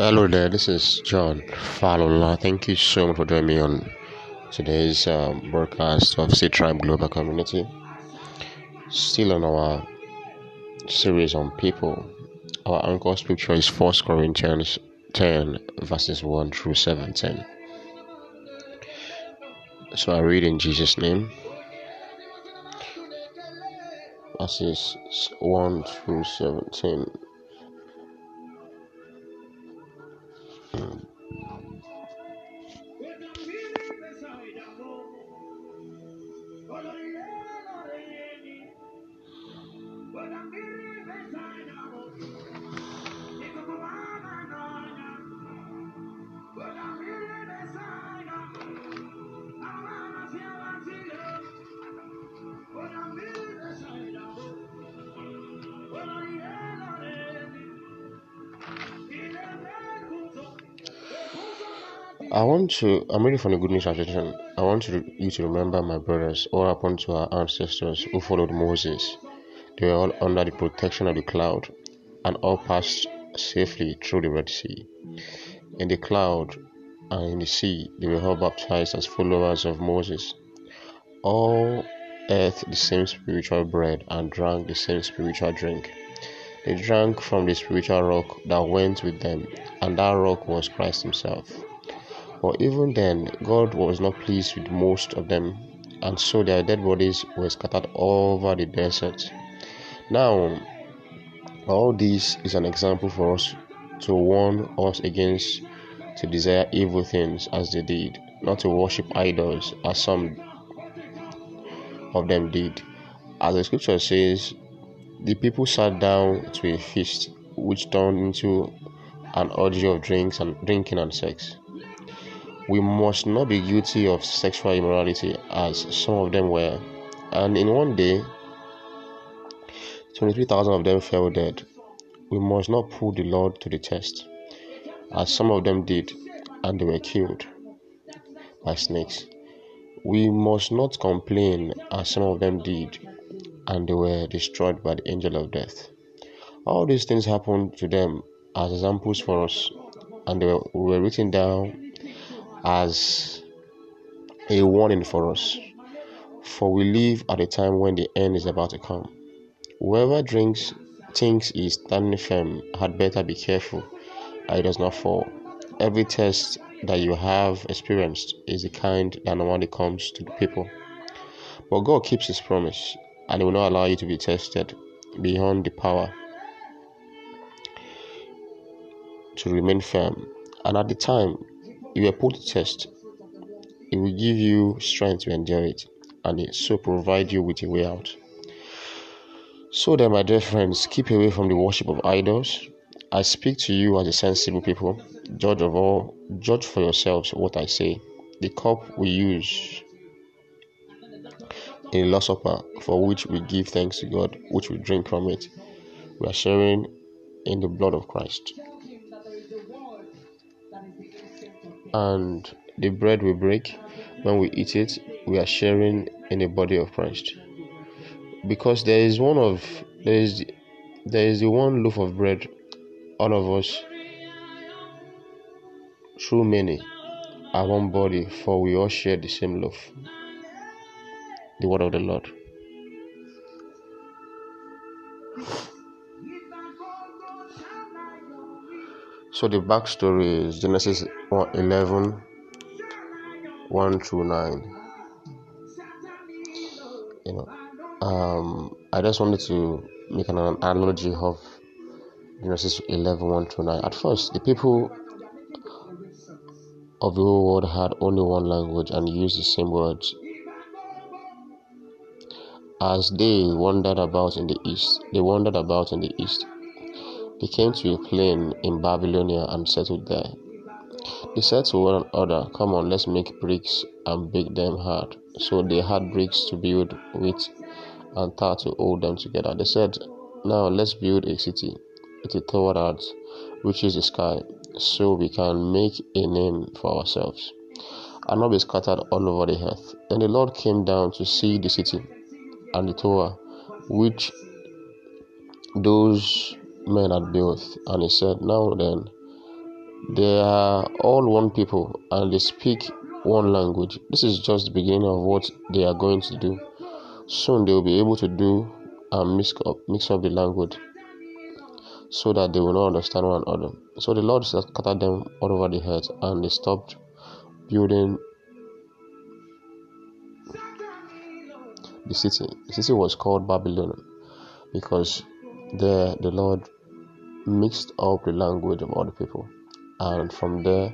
Hello there, this is John Falola. Thank you so much for joining me on today's um, broadcast of Sea Tribe Global Community. Still on our series on people, our anchor scripture is 1 Corinthians 10, verses 1 through 17. So I read in Jesus' name, verses 1 through 17. I want to, I'm reading from the Good News Translation. I want to, you to remember, my brothers, what happened to our ancestors who followed Moses. They were all under the protection of the cloud and all passed safely through the Red Sea. In the cloud and in the sea, they were all baptized as followers of Moses. All ate the same spiritual bread and drank the same spiritual drink. They drank from the spiritual rock that went with them, and that rock was Christ Himself. But even then, God was not pleased with most of them, and so their dead bodies were scattered over the desert. Now, all this is an example for us to warn us against to desire evil things as they did, not to worship idols as some of them did. As the scripture says, the people sat down to a feast which turned into an orgy of drinks and drinking and sex. We must not be guilty of sexual immorality as some of them were. And in one day, 23,000 of them fell dead. We must not put the Lord to the test, as some of them did, and they were killed by snakes. We must not complain, as some of them did, and they were destroyed by the angel of death. All these things happened to them as examples for us, and they were, were written down as a warning for us. For we live at a time when the end is about to come. Whoever drinks thinks he is standing firm had better be careful that he does not fall. Every test that you have experienced is the kind that normally comes to the people. But God keeps his promise and he will not allow you to be tested beyond the power to remain firm. And at the time you were put to test, it will give you strength to endure it, and it so provide you with a way out. So then, my dear friends, keep away from the worship of idols. I speak to you as a sensible people. Judge of all, judge for yourselves what I say. The cup we use in the Lord's Supper, for which we give thanks to God, which we drink from it, we are sharing in the blood of Christ and the bread we break when we eat it we are sharing in the body of christ. Because there is one of there is there is the one loaf of bread all of us through many are one body for we all share the same loaf the word of the lord So the backstory is Genesis 11 1 through 9. You know, um, I just wanted to make an analogy of Genesis 11 1 through 9. At first, the people of the whole world had only one language and used the same words. As they wandered about in the east, they wandered about in the east they came to a plain in Babylonia and settled there. They said to one another, Come on, let's make bricks and bake them hard. So they had bricks to build with and tar to hold them together. They said, Now let's build a city with a tower that reaches the sky, so we can make a name for ourselves and not be scattered all over the earth. Then the Lord came down to see the city and the tower which those men had built, and he said, Now then, They are all one people and they speak one language. This is just the beginning of what they are going to do. Soon they will be able to do and mix up, mix up the language so that they will not understand one another. So the Lord scattered them all over the earth and they stopped building the city. The city was called Babylon because there the Lord mixed up the language of all the people, and from there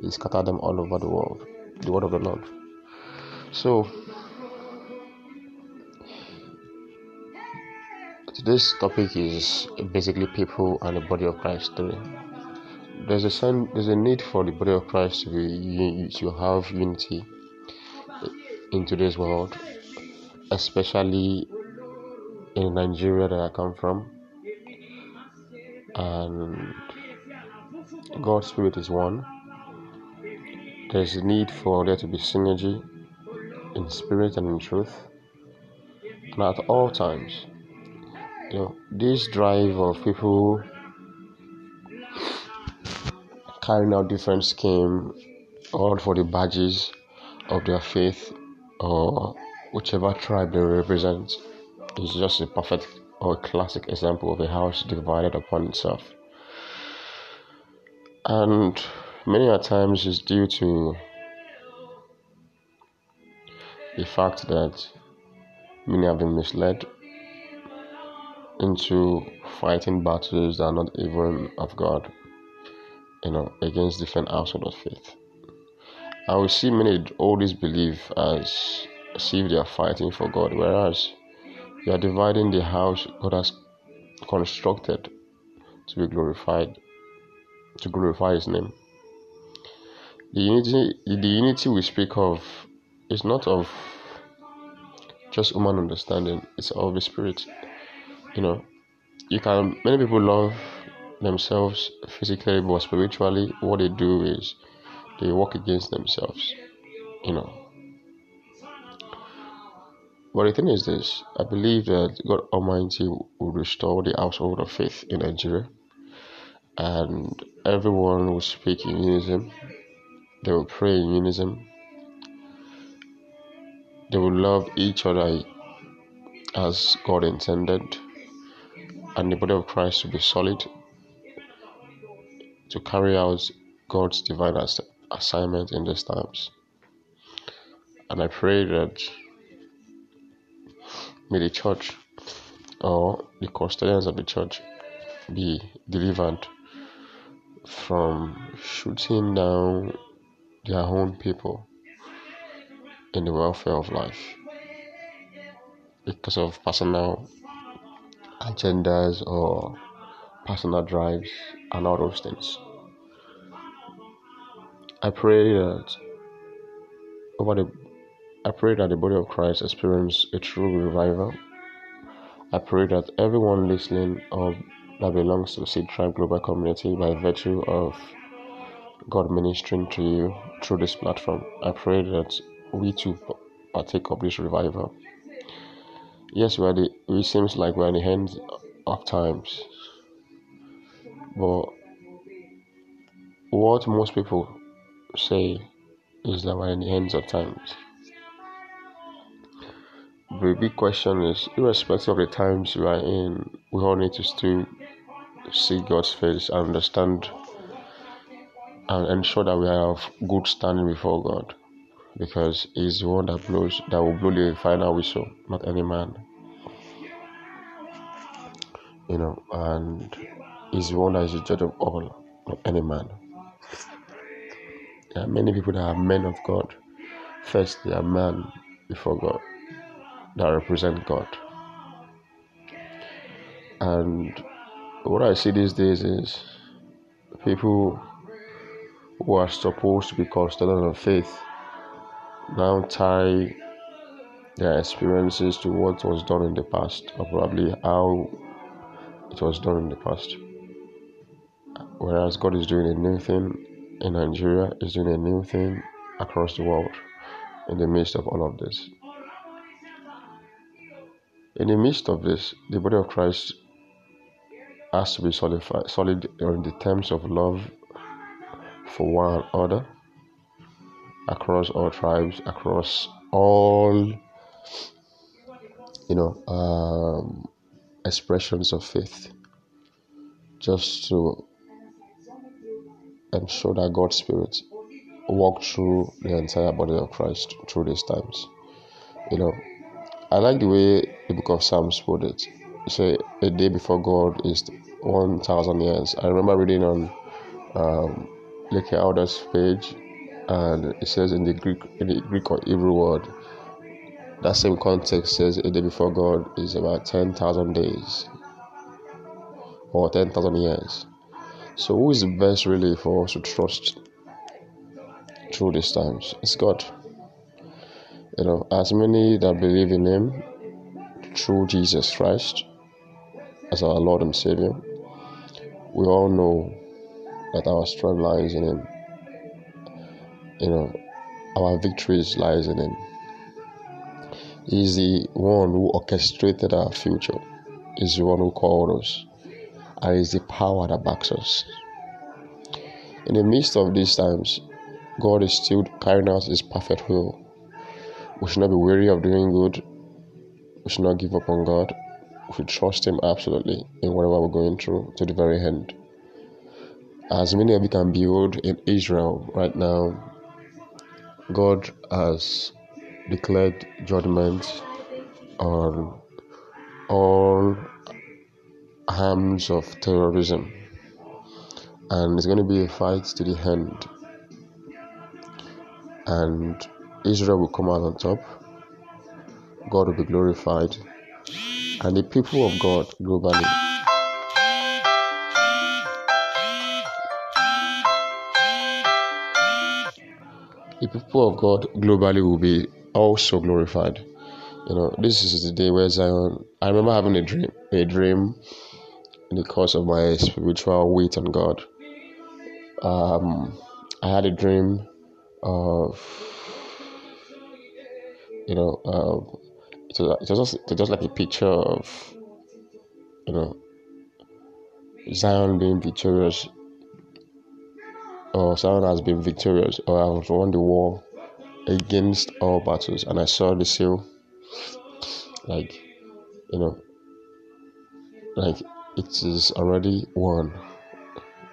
he scattered them all over the world. The word of the Lord. So today's topic is basically people and the body of Christ today. There's a sign, there's a need for the body of Christ to be to have unity in today's world especially in Nigeria that I come from. And God's Spirit is one. There's a need for there to be synergy in spirit and in truth. And at all times, you know, this drive of people carrying out different schemes, all for the badges of their faith or whichever tribe they represent is just a perfect or a classic example of a house divided upon itself. And many a times is due to the fact that many have been misled into fighting battles that are not even of God, you know, against different households of faith. I will see many always believe as see if they are fighting for God, whereas you are dividing the house God has constructed to be glorified, to glorify His name. The unity, the unity we speak of is not of just human understanding; it's of the Spirit. You know, you can. Many people love themselves physically, but spiritually, what they do is they work against themselves. You know, but the thing is this I believe that God Almighty will restore the household of faith in Nigeria and everyone will speak in unison, they will pray in unison, they will love each other as God intended, and the body of Christ will be solid to carry out God's divine assignment in these times. And I pray that May the church or the custodians of the church be delivered from shooting down their own people in the welfare of life because of personal agendas or personal drives and all those things. I pray that over the I pray that the body of Christ experience a true revival. I pray that everyone listening or that belongs to Seed Tribe Global Community by virtue of God ministering to you through this platform, I pray that we too partake of this revival. Yes, we are the, it seems like we're in the hands of times, but what most people say is that we're in the hands of times. The big question is, irrespective of the times we are in, we all need to still see God's face and understand and ensure that we have good standing before God. Because He's the one that blows that will blow the final whistle, not any man. You know, and He's the one that is the judge of all, not any man. There are many people that are men of God. First, they are man before God that represent God. And what I see these days is people who are supposed to be custodians of faith now tie their experiences to what was done in the past, or probably how it was done in the past. Whereas God is doing a new thing in Nigeria, is doing a new thing across the world in the midst of all of this. In the midst of this, the body of Christ has to be solidified, solid in the terms of love, for one another across all tribes, across all you know um, expressions of faith, just to ensure that God's Spirit walk through the entire body of Christ through these times. You know, I like the way the book of Psalms put it. Say a day before God is one thousand years. I remember reading on um, Leke Elder's page, and it says in the Greek, in the Greek or Hebrew word, that same context says a day before God is about ten thousand days or ten thousand years. So, who is the best really for us to trust through these times? It's God. You know, as many that believe in Him through Jesus Christ as our Lord and Savior, we all know that our strength lies in Him. You know, our victories lies in Him. He's the one who orchestrated our future. He's the one who called us and it's the power that backs us. In the midst of these times, God is still carrying out His perfect will. We should not be weary of doing good. We should not give up on God. We should trust Him absolutely in whatever we're going through to the very end. As many of you can behold in Israel right now, God has declared judgment on all harms of terrorism and it's going to be a fight to the end and israel will come out on top god will be glorified and the people of god globally the people of god globally will be also glorified you know this is the day where zion i remember having a dream a dream in the course of my spiritual wait on God. Um, I had a dream of, you know, uh, it, was, it, was just, it was like a picture of, you know, Zion being victorious, or Zion has been victorious, or has won the war against all battles. And I saw the seal, like, you know, like it is already won.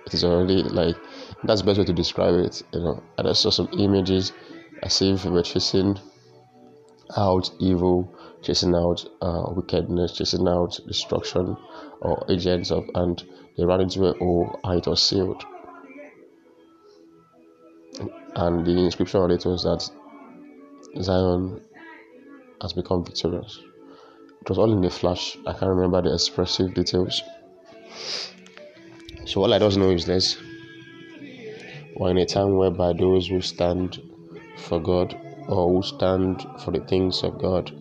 It is already like that's the best way to describe it. You know, and I saw some images as if we were chasing out evil, chasing out uh, wickedness, chasing out destruction or agents of, and they ran into a hole and it was sealed. And the inscription on it was that Zion has become victorious. It was all in a flash. I can't remember the expressive details. So all I just know is this. We're in a time whereby those who stand for God or who stand for the things of God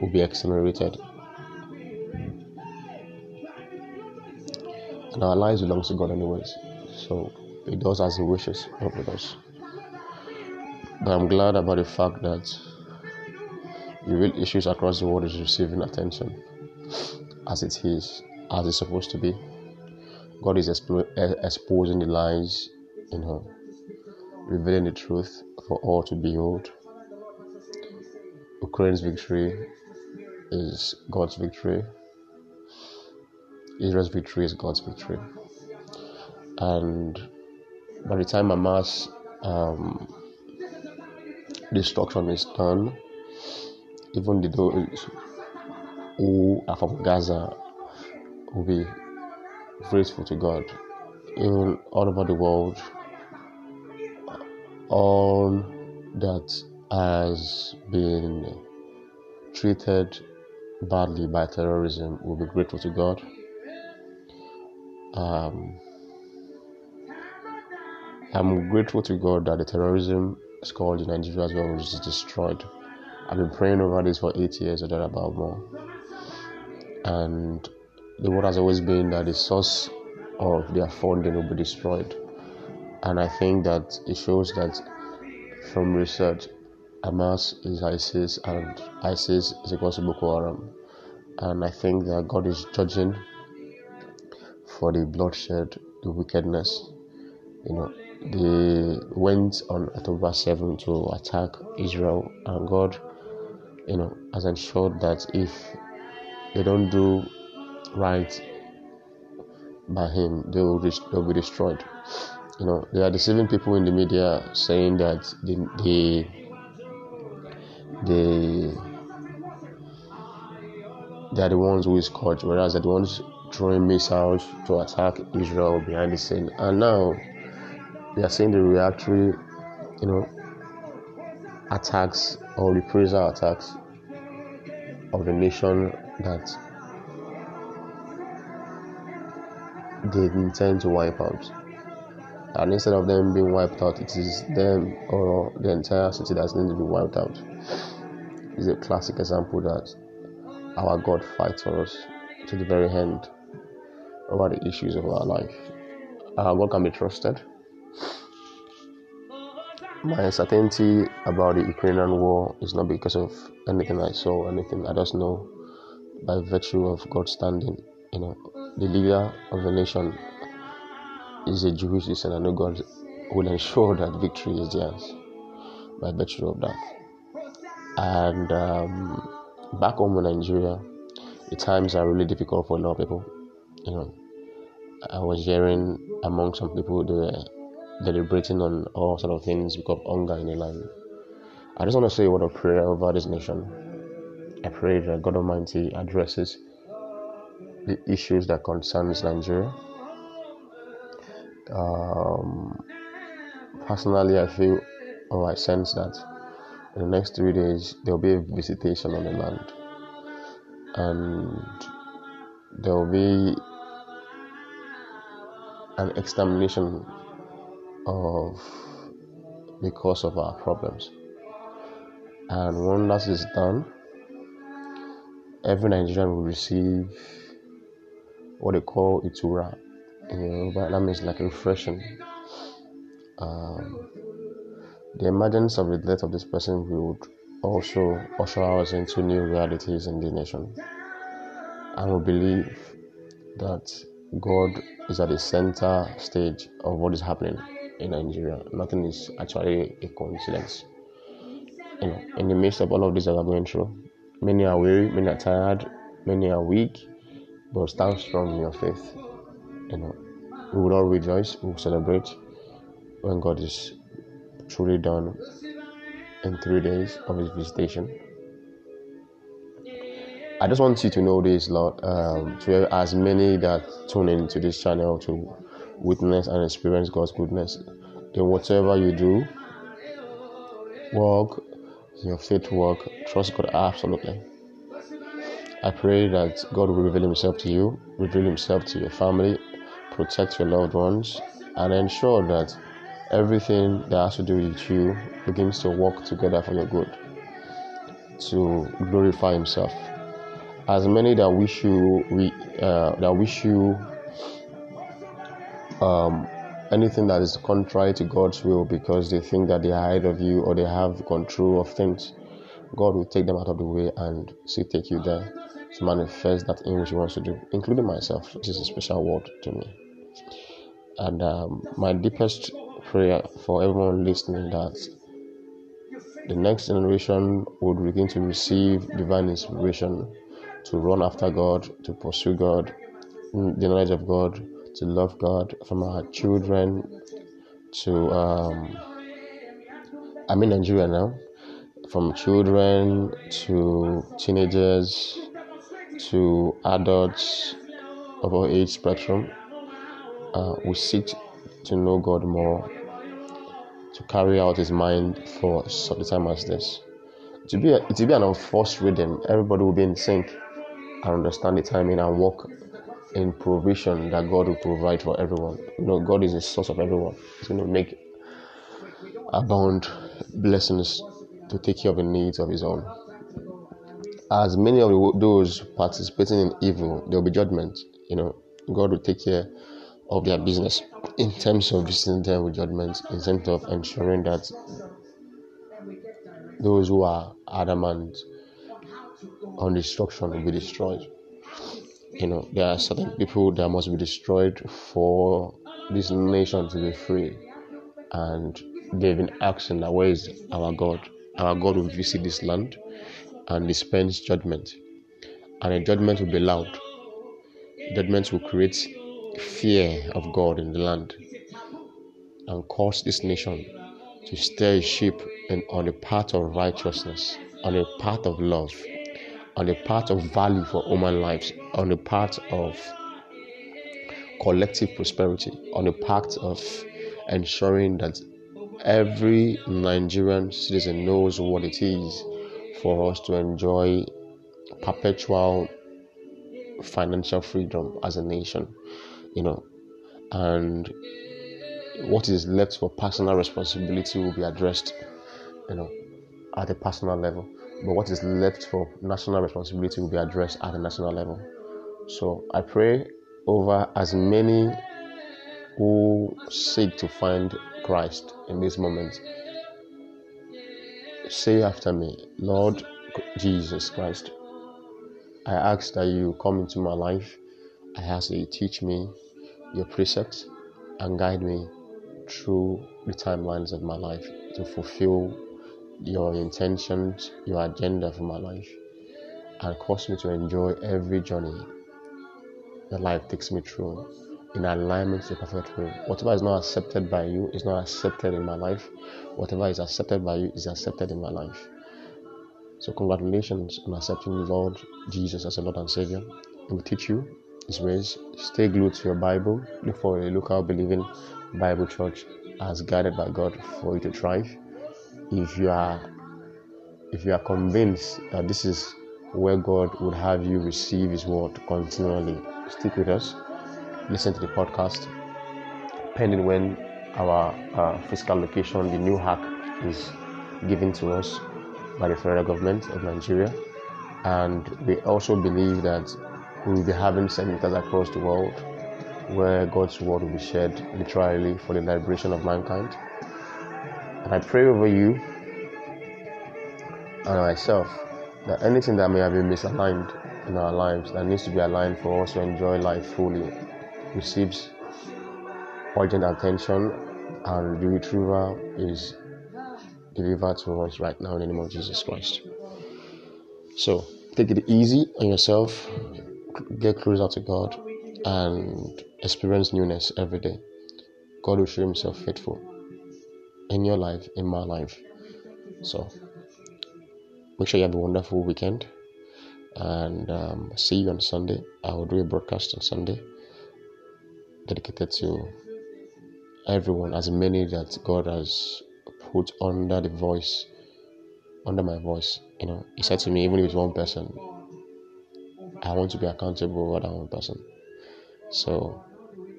will be accelerated. And our lives belongs to God anyways. So He does as He wishes, not with us. But I'm glad about the fact that the real issues across the world is receiving attention as it is, as it's supposed to be. God is exposing the lies in her, revealing the truth for all to behold. Ukraine's victory is God's victory. Israel's victory is God's victory. And by the time Hamas um, destruction is done, even the those who are from Gaza will be grateful to God. Even all over the world, all that has been treated badly by terrorism will be grateful to God. Um, I'm grateful to God that the terrorism scourge in Nigeria as well was destroyed. I've been praying over this for eight years or that about more. And the word has always been that the source of their funding will be destroyed. And I think that it shows that from research, Hamas is ISIS and ISIS is equal to Boko Haram. Um, and I think that God is judging for the bloodshed, the wickedness, you know, they went on October 7 to attack Israel, and God, you know, has ensured that if they don't do right by Him, they will, they'll be destroyed. You know, they are deceiving people in the media, saying that they they, they, they are the ones who is caught, whereas they're the ones throwing missiles to attack Israel behind the scene. And now we are seeing the reactory, you know, attacks or reprisal attacks of the nation that they intend to wipe out. And instead of them being wiped out, it is them or the entire city that's going to be wiped out. It's a classic example that our God fights for us to the very end over the issues of our life. Our God can be trusted my uncertainty about the Ukrainian war is not because of anything I saw, anything I just know by virtue of God standing. You know, the leader of the nation is a Jewish citizen. I know God will ensure that victory is theirs by virtue of that. And um, back home in Nigeria, the times are really difficult for a lot of people. You know, I was hearing among some people they were deliberating on all sort of things because of hunger in the land. I just want to say a word of prayer over this nation. I pray that God Almighty addresses the issues that concerns Nigeria. Um, personally, I feel or I sense that in the next three days there will be a visitation on the land, and there will be an extermination of the because of our problems. And when that is done, every Nigerian will receive what they call itura. You know, but that means like refreshing. Um, the emergence of the death of this person would also usher us into new realities in the nation. And we believe that God is at the center stage of what is happening in Nigeria. Nothing is actually a coincidence. You know, in the midst of all of this that we're going through, many are weary, many are tired, many are weak, but stand strong in your faith. You know, we will all rejoice, we will celebrate when God is truly done in three days of His visitation. I just want you to know this, Lord, um, to as many that tune into this channel to witness and experience God's goodness in whatever you do. Walk your faith walk. Trust God absolutely. I pray that God will reveal Himself to you, reveal Himself to your family, protect your loved ones, and ensure that everything that has to do with you begins to work together for your good, to glorify Himself. As many that wish you, uh, that wish you um, anything that is contrary to God's will because they think that they are ahead of you or they have control of things, God will take them out of the way and still take you there to manifest that in which He wants to do, including myself. This is a special word to me. And um, my deepest prayer for everyone listening that the next generation would begin to receive divine inspiration to run after God, to pursue God, the knowledge of God, to love God from our children to um, I'm in Nigeria now, from children to teenagers to adults of our age spectrum. Uh, we seek to know God more, to carry out His mind for such a time as this. To be a, to be an enforced rhythm, everybody will be in sync and understand the timing and walk in provision that God will provide for everyone. You know, God is the source of everyone. He's going to make abound blessings to take care of the needs of His own. As many of those participating in evil, there will be judgment. You know, God will take care of their business in terms of visiting them with judgment, in terms of ensuring that those who are adamant on destruction will be destroyed you know there are certain people that must be destroyed for this nation to be free and they've been asking that where is our God? Our God will visit this land and dispense judgment. And the judgment will be loud. Judgment will create fear of God in the land and cause this nation to steer a ship on a path of righteousness, on a path of love, on a path of value for human lives, on a path of collective prosperity, on a path of ensuring that every Nigerian citizen knows what it is for us to enjoy perpetual financial freedom as a nation, you know, and what is left for personal responsibility will be addressed, you know, at a personal level. But what is left for national responsibility will be addressed at a national level. So I pray over as many who seek to find Christ in this moment. Say after me, Lord Jesus Christ, I ask that you come into my life. I ask that you teach me your precepts and guide me through the timelines of my life to fulfill your intentions, your agenda for my life, and cause me to enjoy every journey that life takes me through in alignment to the perfect will. Whatever is not accepted by you is not accepted in my life. Whatever is accepted by you is accepted in my life. So, congratulations on accepting Lord Jesus as a Lord and Savior. He will teach you His ways. Stay glued to your Bible. Look for a local believing Bible church as guided by God for you to thrive. If you are if you are convinced that this is where God would have you receive His word continually, stick with us. Listen to the podcast. Pending when our uh, physical location, the new hack, is given to us by the federal government of Nigeria. And we also believe that we will be having centers across the world where God's word will be shared literally for the liberation of mankind. And I pray over you and myself that anything that may have been misaligned in our lives that needs to be aligned for us to enjoy life fully receives urgent attention and the retrieval is delivered to us right now in the name of Jesus Christ. So take it easy on yourself, get closer to God, and experience newness every day. God will show Himself faithful in your life, in my life. So make sure you have a wonderful weekend and um, see you on Sunday. I will do a broadcast on Sunday dedicated to everyone, as many that God has put under the voice, under my voice. You know, He said to me, even if it's one person, I want to be accountable for that one person. So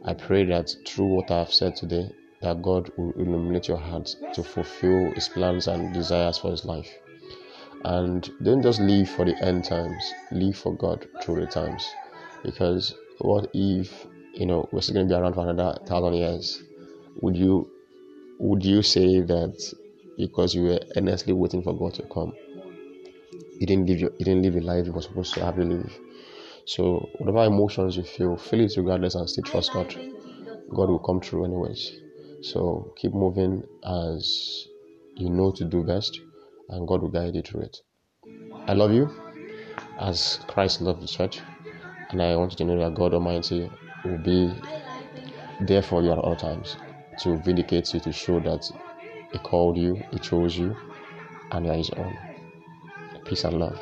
I pray that through what I've said today, that God will illuminate your heart to fulfill His plans and desires for His life. And don't just live for the end times, live for God through the times. Because what if, you know, we're still going to be around for another thousand years? Would you would you say that because you were earnestly waiting for God to come, you didn't live your, you didn't live the life you were supposed to have to live? So whatever emotions you feel, feel it regardless and still trust God. God will come through anyways. So keep moving as you know to do best, and God will guide you through it. I love you as Christ loved the church, and I want you to know that God Almighty will be there for you at all times to vindicate you, to show that He called you, He chose you, and you are His own. Peace and love.